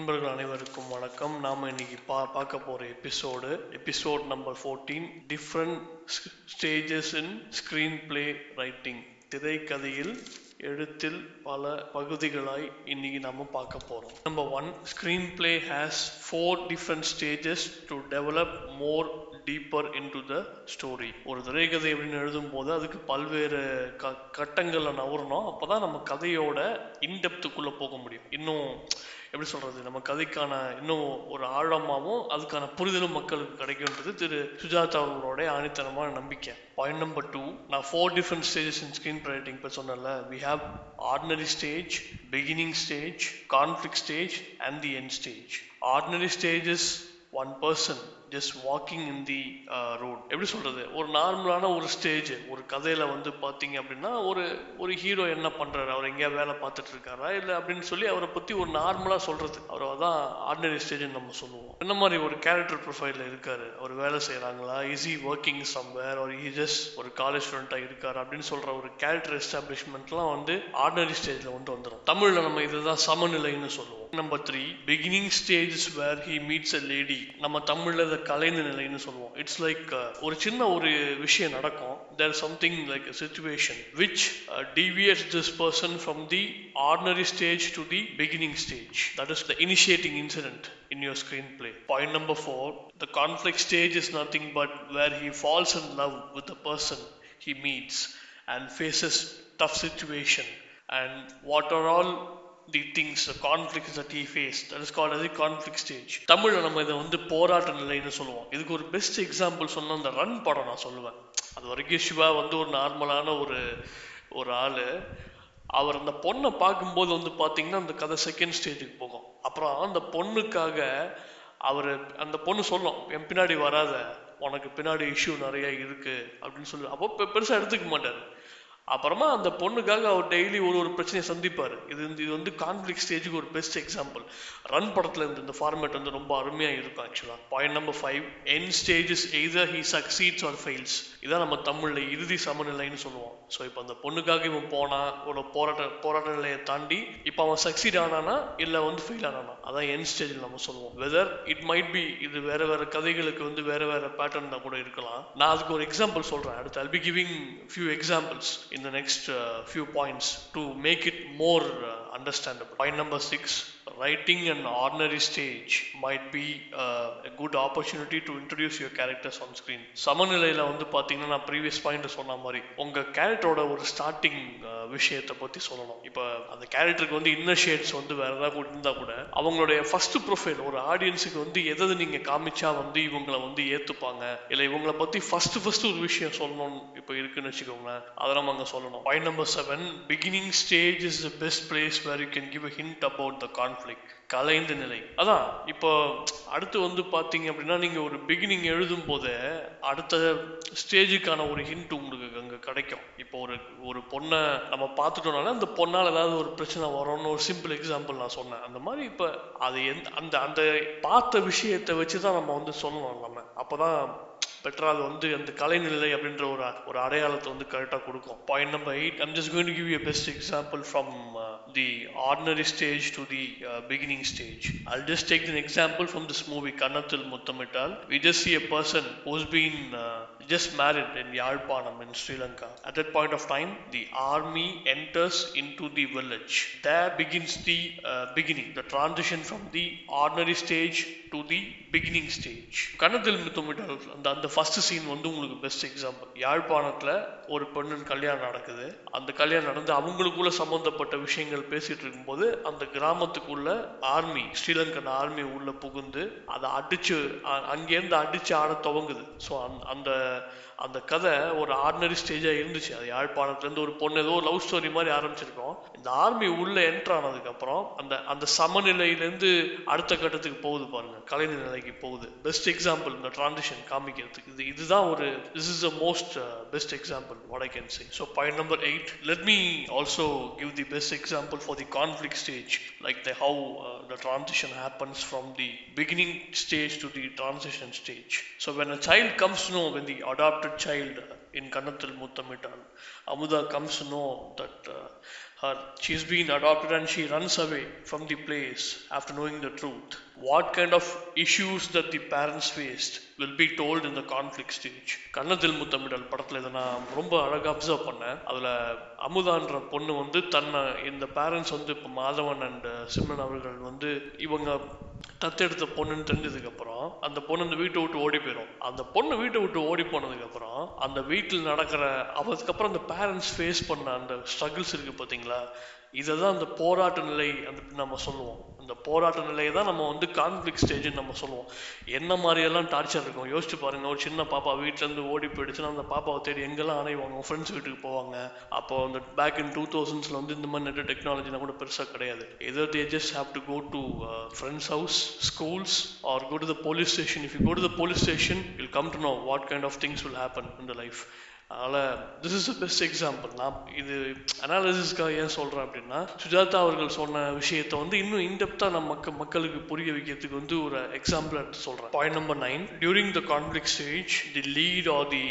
நண்பர்கள் அனைவருக்கும் வணக்கம். நாம் இன்னைக்கு பா பார்க்க போகிற episode episode number fourteen different stages in screenplay writing திரைக்கதையில் எழுத்தில் பல பகுதிகளாய் இன்னைக்கு நம்ம பார்க்க போகிறோம் number one screenplay has four different stages to develop more deeper into the story ஒரு திரைக்கதை அப்படின்னு எழுதும் போது அதுக்கு பல்வேறு க கட்டங்களில் நவரணும் அப்பதான் நம்ம கதையோட இன்டெப்த்துக்குள்ளே போக முடியும். இன்னும் எப்படி சொல்றது நம்ம கதைக்கான இன்னும் ஒரு ஆழமாகவும் அதுக்கான புரிதலும் மக்களுக்கு கிடைக்கும்ன்றது திரு சுஜாதா அவர்களோட ஆணித்தனமான நம்பிக்கை. பாயிண்ட் நம்பர் டூ நான் four different stages in screen writing இப்போ சொன்னல we have ordinary stage beginning stage conflict stage and the end stage ordinary stages one person just walking in the road எப்படி சொல்கிறது ஒரு நார்மலான ஒரு ஸ்டேஜ் ஒரு கதையில் வந்து பார்த்தீங்க அப்படின்னா ஒரு ஒரு ஹீரோ என்ன பண்ணுறாரு அவர் எங்கேயா வேலை பார்த்துட்டு இருக்காரா? இல்லை அப்படின்னு சொல்லி அவரை பற்றி ஒரு நார்மலாக சொல்கிறது அவர் தான் ஆர்டினரி ஸ்டேஜ்னு நம்ம சொல்லுவோம். என்ன மாதிரி ஒரு கேரக்டர் ப்ரொஃபைலில் இருக்காரு? அவர் வேலை செய்கிறாங்களா ஈஸி ஒர்க்கிங் சம்வேர் ஒரு ஹி ஜஸ்ட் ஒரு காலேஜ் ஸ்டூடெண்டா இருக்கார்? அப்படின்னு சொல்கிற ஒரு கேரக்டர் எஸ்டாப்ளிஷ்மெண்ட்லாம் வந்து ஆர்டினரி ஸ்டேஜில் வந்து வந்துடும் தமிழில் நம்ம இதுதான் சமநிலைன்னு சொல்லுவோம். number three beginning stages where he meets a lady நம்ம தமிழ்ல இதை கலைந்த நிலைன்னு சொல்லுவோம் இட்ஸ் லைக் ஒரு சின்ன ஒரு விஷயம் நடக்கும் there something like situation which deviates this person from the ordinary stage to the beginning stage that is the initiating incident in your screenplay point number four the conflict stage is nothing but where he falls in love with the person he meets and faces tough situation and what are all the things conflicts that he face that is called அது conflict stage தமிழில் நம்ம இதை வந்து போராட்ட நிலைன்னு சொல்லுவோம். இதுக்கு ஒரு பெஸ்ட் எக்ஸாம்பிள் சொன்ன அந்த ரன் படம் நான் சொல்லுவேன். அது வரைக்கும் சிவா வந்து ஒரு நார்மலான ஒரு ஒரு ஆள். அவர் அந்த பொண்ணை பார்க்கும்போது வந்து பார்த்தீங்கன்னா அந்த கதை செகண்ட் ஸ்டேஜுக்கு போகும். அப்புறம் அந்த பொண்ணுக்காக அவர் அந்த பொண்ணு சொல்லும் என் பின்னாடி வராத உனக்கு பின்னாடி இஷ்யூ நிறைய இருக்கு. அப்படின்னு சொல்லி அப்போ பெருசாக எடுத்துக்க மாட்டார். அப்புறமா அந்த பொண்ணுக்காக அவர் டெய்லி ஒரு ஒரு பிரச்சனையை சந்திப்பார். இது இது வந்து கான்ஃப்ளிக் ஸ்டேஜுக்கு ஒரு பெஸ்ட் எக்ஸாம்பிள் ரன் படத்தில் இருந்து இந்த ஃபார்மேட் வந்து ரொம்ப அருமையாக இருக்கும் ஆக்சுவலாக point number five end stages either he succeeds or fails இதான் நம்ம தமிழில் இறுதி சமநிலைன்னு சொல்லுவோம். ஸோ இப்போ அந்த பொண்ணுக்காக இவன் போனா ஒரு போராட்ட போராட்ட நிலையை தாண்டி இப்போ அவன் சக்சீட் ஆனானா இல்லை வந்து ஃபெயில் ஆனானா? அதான் என் ஸ்டேஜில் நம்ம சொல்லுவோம். வெதர் இட் மைட் பி இது வேற வேற கதைகளுக்கு வந்து வேற வேற பேட்டர்ன் தான் கூட இருக்கலாம். நான் அதுக்கு ஒரு எக்ஸாம்பிள் சொல்கிறேன் அடுத்து I'll be giving few examples இந்த next few points to make it more understandable point number six Writing an ordinary stage might be uh, a good opportunity to introduce your characters on screen. சமநிலையில் வந்து பார்த்தீங்கன்னா நான் previous point சொன்ன மாதிரி உங்கள் கேரக்டரோட ஒரு ஸ்டார்டிங் uh, விஷயத்தை பற்றி சொல்லணும். இப்போ அந்த கேரக்டருக்கு வந்து இன்னர் ஷேட்ஸ் வந்து வேற ஏதாவது இருந்தால் கூட அவங்களுடைய ஃபர்ஸ்ட் ப்ரொஃபைல் ஒரு ஆடியன்ஸுக்கு வந்து எதாவது நீங்கள் காமிச்சா வந்து இவங்களை வந்து ஏற்றுப்பாங்க இல்லை இவங்களை பற்றி ஃபர்ஸ்ட் ஃபர்ஸ்ட் ஒரு விஷயம் சொல்லணும்னு இப்போ இருக்குன்னு வச்சுக்கோங்களேன் அதை நம்ம அங்கே சொல்லணும். Point number seven beginning stage is the best place where you can give a hint about the conflict கலைந்த நிலை. அதான் இப்போ அடுத்து வந்து பார்த்தீங்க அப்படின்னா நீங்கள் ஒரு பிகினிங் எழுதும் போதே அடுத்த ஸ்டேஜுக்கான ஒரு ஹிண்ட் உங்களுக்கு அங்கே கிடைக்கும். இப்போ ஒரு ஒரு பொண்ணை நம்ம பார்த்துட்டோம்னால அந்த பொண்ணால் ஏதாவது ஒரு பிரச்சனை வரும்னு ஒரு சிம்பிள் எக்ஸாம்பிள் நான் சொன்னேன். அந்த மாதிரி இப்போ அது எந்த அந்த அந்த பார்த்த விஷயத்தை வச்சு தான் நம்ம வந்து சொல்லணும் நம்ம. அப்போ தான் பெட்டரா அது வந்து அந்த கலைநிலை அப்படின்ற ஒரு ஒரு அடையாளத்தை வந்து கரெக்டாக கொடுக்கும். Point number eight I'm just going to give you best example from the ordinary stage to the uh, beginning stage. I'll just take an example from this movie Kannathil Muttam. We just see a person who's been uh, just married in Yalpanam in Sri Lanka. At that point of time, the army enters into the village. There begins the uh, beginning, the transition from the ordinary stage to the beginning stage. கன்னத்தில் அந்த அந்த first scene வந்து உங்களுக்கு best example யாழ்ப்பாணத்தில் ஒரு பெண்ணின் கல்யாணம் நடக்குது அந்த கல்யாணம் நடந்து அவங்களுக்குள்ள சம்பந்தப்பட்ட விஷயங்கள் பேசிட்டு இருக்கும்போது அந்த கிராமத்துக்குள்ள ஆர்மி ஸ்ரீலங்கன் ஆர்மி உள்ள புகுந்து அதை அடிச்சு அங்கேருந்து அடிச்சு ஆட துவங்குது ஸோ அந்த அந்த கதை ஒரு ஆர்டினரி ஸ்டேஜாக இருந்துச்சு. அது யாழ்ப்பாணத்துலேருந்து ஒரு பொண்ணு ஏதோ லவ் ஸ்டோரி மாதிரி ஆரம்பிச்சிருக்கோம். இந்த ஆர்மி உள்ளே என்ட்ரு ஆனதுக்கப்புறம் அந்த அந்த சமநிலையிலேருந்து அடுத்த கட்டத்துக்கு போகுது பாருங்கள் கலைஞர் நிலைக்கு போகுது. பெஸ்ட் எக்ஸாம்பிள் இந்த ட்ரான்சிஷன் காமிக்கிறதுக்கு. இது இதுதான் ஒரு this is the most best example what I can say so point number eight let me also give the best example for the conflict stage like the how the transition happens from the beginning stage to the transition stage so when a child comes no when the adopted child in Kanathil Muttamital, Amuda comes to know that uh, her. She's been adopted and she runs away from the place after knowing the truth. What kind of issues that the parents faced will be told in the conflict stage. கண்ணத்தில் முத்தமிடல் படத்தில் இதை நான் ரொம்ப அழகாக observe பண்ணேன் அதில் அமுதான்ற பொண்ணு வந்து தன்னை இந்த பேரண்ட்ஸ் வந்து இப்போ மாதவன் அண்ட் சிம்மன் அவர்கள் வந்து இவங்க தத்தெடுத்த பொண்ணுன்னு தெரிஞ்சதுக்கு அப்புறம் அந்த பொண்ணு அந்த வீட்டை விட்டு ஓடி போயிடும் அந்த பொண்ணு வீட்டை விட்டு ஓடி போனதுக்கு அப்புறம் அந்த வீட்டில் நடக்கிற அதுக்கப்புறம் அந்த பேரண்ட்ஸ் ஃபேஸ் பண்ண அந்த ஸ்ட்ரகிள்ஸ் இருக்கு பார்த்தீங்களா இதை தான் அந்த போராட்ட நிலை அந்த நம்ம சொல்லுவோம். இந்த போராட்ட நிலையை தான் நம்ம வந்து கான்ஃப்ளிக் ஸ்டேஜ்னு நம்ம சொல்லுவோம். என்ன மாதிரியெல்லாம் டார்ச்சர் இருக்கும்? யோசிச்சு பாருங்க. ஒரு சின்ன பாப்பா வீட்டிலேருந்து ஓடி போயிடுச்சுன்னா அந்த பாப்பாவை தேடி எங்கெல்லாம் அணைவாங்க ஃப்ரெண்ட்ஸ் வீட்டுக்கு போவாங்க. அப்போ அந்த பேக் இன் டூ தௌசண்ட்ஸில் வந்து இந்த மாதிரி நெட் டெக்னாலஜினா கூட பெருசாக கிடையாது. Either they just have to go to friends house schools or go to the police station if you go to the police station will come to know what kind of things will happen in the life அதனால் this is best example நான் இது அனாலிசிஸ்க்காக ஏன் சொல்கிறேன் அப்படின்னா சுஜாதா அவர்கள் சொன்ன விஷயத்தை வந்து இன்னும் இன்டெப்த்தாக நம்ம மக்க மக்களுக்கு புரிய வைக்கிறதுக்கு வந்து ஒரு எக்ஸாம்பிள் எடுத்து சொல்கிறேன் point number nine during the conflict stage the lead or the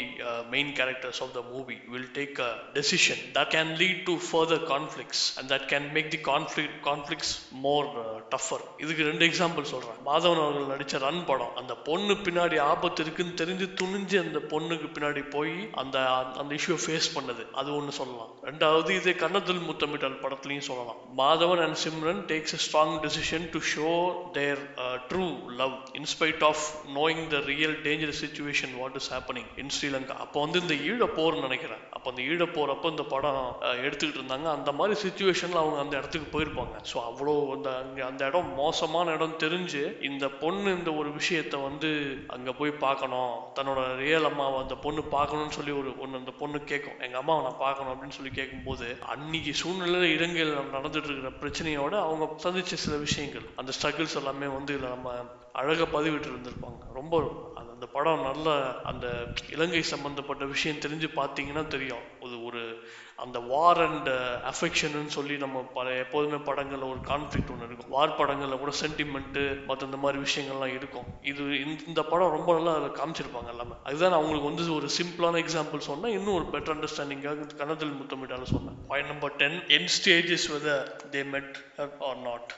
main characters of the movie will take a decision that can lead to further conflicts and that can make the conflict conflicts more tougher இதுக்கு ரெண்டு example சொல்கிறேன் மாதவன் அவர்கள் நடித்த run படம். அந்த பொண்ணு பின்னாடி ஆபத்து இருக்குன்னு தெரிஞ்சு துணிஞ்சு அந்த பொண்ணுக்கு பின்னாடி போய் அந்த அந்த இஷ்யூ ஃபேஸ் பண்ணது. அது ஒன்று சொல்லலாம். ரெண்டாவது இதே கன்னதுல் முத்தமிட்டல் படத்துலையும் சொல்லலாம். Madhavan and Simran takes a strong decision to show their true love in spite of knowing the real dangerous situation what is happening in Sri Lanka அப்போ வந்து இந்த ஈழ நினைக்கிறேன். அப்போ அந்த ஈழ அப்போ இந்த படம் uh, எடுத்துக்கிட்டு இருந்தாங்க. அந்த மாதிரி சுச்சுவேஷனில் அவங்க அந்த இடத்துக்கு போயிருப்பாங்க. ஸோ அவ்வளோ அந்த அங்கே அந்த இடம் மோசமான இடம் தெரிஞ்சு இந்த பொண்ணு இந்த ஒரு விஷயத்த வந்து அங்கே போய் பார்க்கணும். தன்னோட ரியல் அம்மாவை அந்த பொண்ணு பார்க்கணும்னு சொல்லி ஒரு ஒன்று அந்த பொண்ணு கேட்கும் எங்கள் அம்மாவை நான் பார்க்கணும் அப்படின்னு சொல்லி கேட்கும்போது அன்னைக்கு சூழ்நிலையில் இலங்கையில் நடந்துட்டு இருக்கிற பிரச்சனையோட அவங்க சந்திச்ச சில விஷயங்கள் அந்த ஸ்ட்ரகிள்ஸ் எல்லாமே வந்து இதில் நம்ம அழகாக பதிவிட்டு இருந்திருப்பாங்க ரொம்ப அந்த அந்த படம் நல்ல அந்த இலங்கை சம்பந்தப்பட்ட விஷயம் தெரிஞ்சு பார்த்தீங்கன்னா தெரியும். அது ஒரு அந்த வார் அண்ட் அஃபெக்ஷன்னு சொல்லி நம்ம பல எப்போதுமே படங்களில் ஒரு கான்ஃப்ளிக்ட் ஒன்று இருக்கும். வார் படங்களில் கூட சென்டிமெண்ட்டு மற்ற இந்த மாதிரி விஷயங்கள்லாம் இருக்கும். இது இந்த- இந்த படம் ரொம்ப நல்லா அதில் காமிச்சிருப்பாங்க எல்லாமே. அதுதான் அவங்களுக்கு வந்து ஒரு சிம்பிளான எக்ஸாம்பிள் சொன்னால் இன்னும் ஒரு பெட்டர் அண்டர்ஸ்டாண்டிங்காக கணத்தில் முத்தமிட்டாலும் சொன்னேன். Point number ten in stages whether they met or not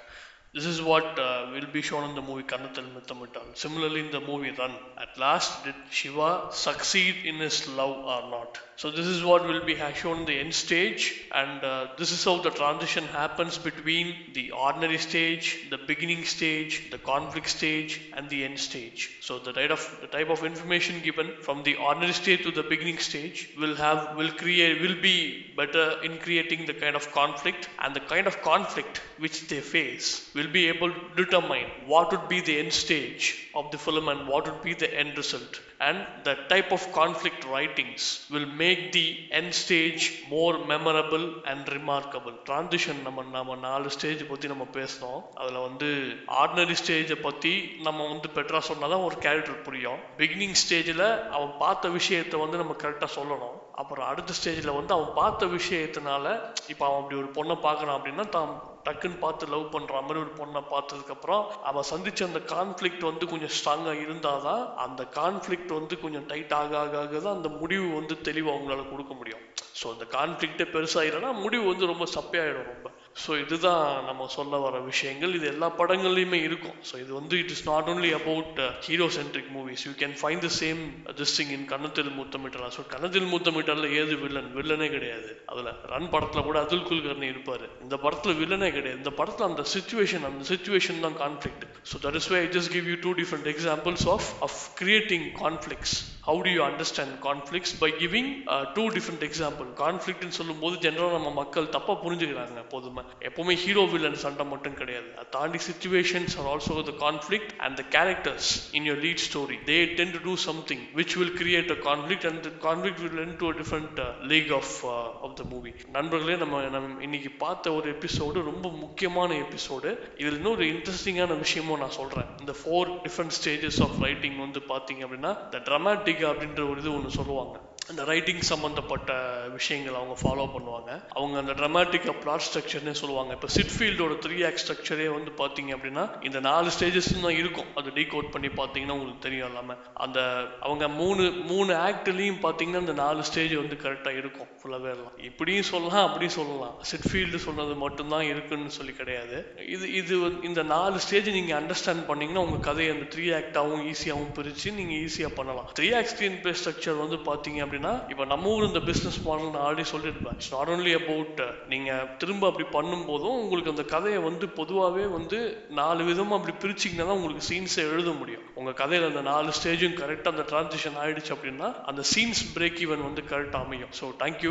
This is what uh, will be shown in the movie Kannathal Mithamittal. Similarly, in the movie Run, at last did Shiva succeed in his love or not? So this is what will be shown in the end stage, and uh, this is how the transition happens between the ordinary stage, the beginning stage, the conflict stage, and the end stage. So the type of the type of information given from the ordinary stage to the beginning stage will have will create will be better in creating the kind of conflict and the kind of conflict which they face will will be able to determine what would be the end stage of the film and what would be the end result and the type of conflict writings will make the end stage more memorable and remarkable transition நம்ம நம்ம நாலு stage பற்றி நம்ம பேசணும் அதில் வந்து ordinary ஸ்டேஜை பற்றி நம்ம வந்து பெட்டராக சொன்னால் தான் ஒரு கேரக்டர் புரியும் பிகினிங் ஸ்டேஜில் அவன் பார்த்த விஷயத்தை வந்து நம்ம கரெக்டாக சொல்லணும் அப்புறம் அடுத்த ஸ்டேஜில் வந்து அவன் பார்த்த விஷயத்தினால இப்போ அவன் அப்படி ஒரு பொண்ணை பார்க்குறான் அப்படின்னா தான் டக்குன்னு பார்த்து லவ் பண்ணுற மாதிரி ஒரு பொண்ணை பார்த்ததுக்கப்புறம் அவன் சந்திச்ச அந்த கான்ஃப்ளிக்ட் வந்து கொஞ்சம் ஸ்ட்ராங்காக இருந்தால் தான் அந்த கான்ஃப்ளிக்ட் வந்து கொஞ்சம் டைட் ஆக ஆக ஆக தான் அந்த முடிவு வந்து தெளிவாக அவங்களால கொடுக்க முடியும். ஸோ அந்த கான்ஃப்ளிக்டே பெருசாகிடனா முடிவு வந்து ரொம்ப சப்பையாயிடும் ரொம்ப. ஸோ இதுதான் நம்ம சொல்ல வர விஷயங்கள். இது எல்லா படங்கள்லையுமே இருக்கும். ஸோ இது வந்து it is not only about hero centric movies you can find the same this thing in Kannathil மூத்தமிட்டலா so கன்னத்தில் முத்தமிட்டல்ல ஏது வில்லன் வில்லனே கிடையாது. அதில் ரன் படத்தில் கூட அதுல் குல்கர்னி இருப்பார். இந்த படத்தில் வில்லனே கிடையாது. இந்த படத்தில் அந்த சுச்சுவேஷன் அந்த சுச்சுவேஷன் தான் conflict so that is why I just give you two different examples of of creating conflicts how do you understand conflicts by giving two different example கான்ஃப்ளிக்ட்னு சொல்லும்போது ஜென்ரலாக நம்ம மக்கள் தப்பாக புரிஞ்சுக்கிறாங்க எப்போதுமே. எப்போவுமே ஹீரோ வில்லன் சண்டை மட்டும் கிடையாது. அதை தாண்டி situations are also the conflict and the characters in your lead story they tend to do something which will create a conflict and conflict will lead to a different leg of of the movie நண்பர்களே நம்ம நம்ம இன்னைக்கு பார்த்த ஒரு episode ரொம்ப முக்கியமான episode இதில் இன்னொரு இன்ட்ரெஸ்டிங்கான விஷயமும் நான் சொல்கிறேன் இந்த four different stages of writing வந்து பார்த்தீங்க அப்படின்னா த ட்ரமாட்டிக் அப்படின்ற ஒரு இது ஒன்று சொல்லுவாங்க. அந்த ரைட்டிங் சம்மந்தப்பட்ட விஷயங்கள் அவங்க ஃபாலோ பண்ணுவாங்க. அவங்க அந்த ட்ரமாட்டிக் பிளாட் ஸ்ட்ரக்சர்னே சொல்லுவாங்க. இப்போ சிட்ஃபீல்டோட த்ரீ ஆக்ட் ஸ்ட்ரக்சரே வந்து பார்த்தீங்க அப்படின்னா இந்த நாலு ஸ்டேஜஸ் தான் இருக்கும். அது டீகோட் பண்ணி பார்த்தீங்கன்னா உங்களுக்கு தெரியும் இல்லாமல் அந்த அவங்க மூணு மூணு ஆக்ட்லேயும் பார்த்தீங்கன்னா இந்த நாலு ஸ்டேஜ் வந்து கரெக்டாக இருக்கும். ஃபுல்லாகவே எல்லாம். இப்படியும் சொல்லலாம் அப்படியும் சொல்லலாம். சிட்ஃபீல்டு சொன்னது மட்டும்தான் இருக்குன்னு சொல்லி கிடையாது. இது இது இந்த நாலு ஸ்டேஜ் நீங்கள் அண்டர்ஸ்டாண்ட் பண்ணீங்கன்னா உங்கள் கதையை அந்த த்ரீ ஆக்டாகவும் ஈஸியாகவும் பிரித்து நீங்கள் ஈஸியாக பண்ணலாம். Three act screen play structure வந்து பார்த்தீங்க அப்படின்னா இப்போ நம்ம ஊர் இந்த பிஸ்னஸ் மாடல் நான் ஆல்ரெடி சொல்லியிருப்பேன். இட்ஸ் நாட் ஒன்லி அபவுட் நீங்கள் திரும்ப அப்படி பண்ணும்போதும் உங்களுக்கு அந்த கதையை வந்து பொதுவாகவே வந்து நாலு விதமாக அப்படி பிரிச்சிங்கன்னா தான் உங்களுக்கு சீன்ஸை எழுத முடியும். உங்கள் கதையில் அந்த நாலு ஸ்டேஜும் கரெக்டாக அந்த டிரான்சிஷன் ஆயிடுச்சு அப்படின்னா அந்த சீன்ஸ் பிரேக் ஈவன் வந்து கரெக்டாக அமையும். So thank you